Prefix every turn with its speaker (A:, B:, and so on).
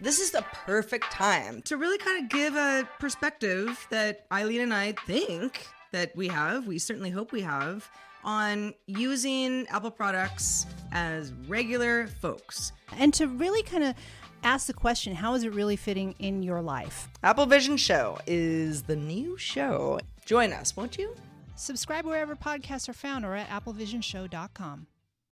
A: this is the perfect time
B: to really kind of give a perspective that Eileen and I think that we have, we certainly hope we have, on using Apple products as regular folks.
C: And to really kind of ask the question how is it really fitting in your life?
A: Apple Vision Show is the new show. Join us, won't you?
C: Subscribe wherever podcasts are found or at applevisionshow.com.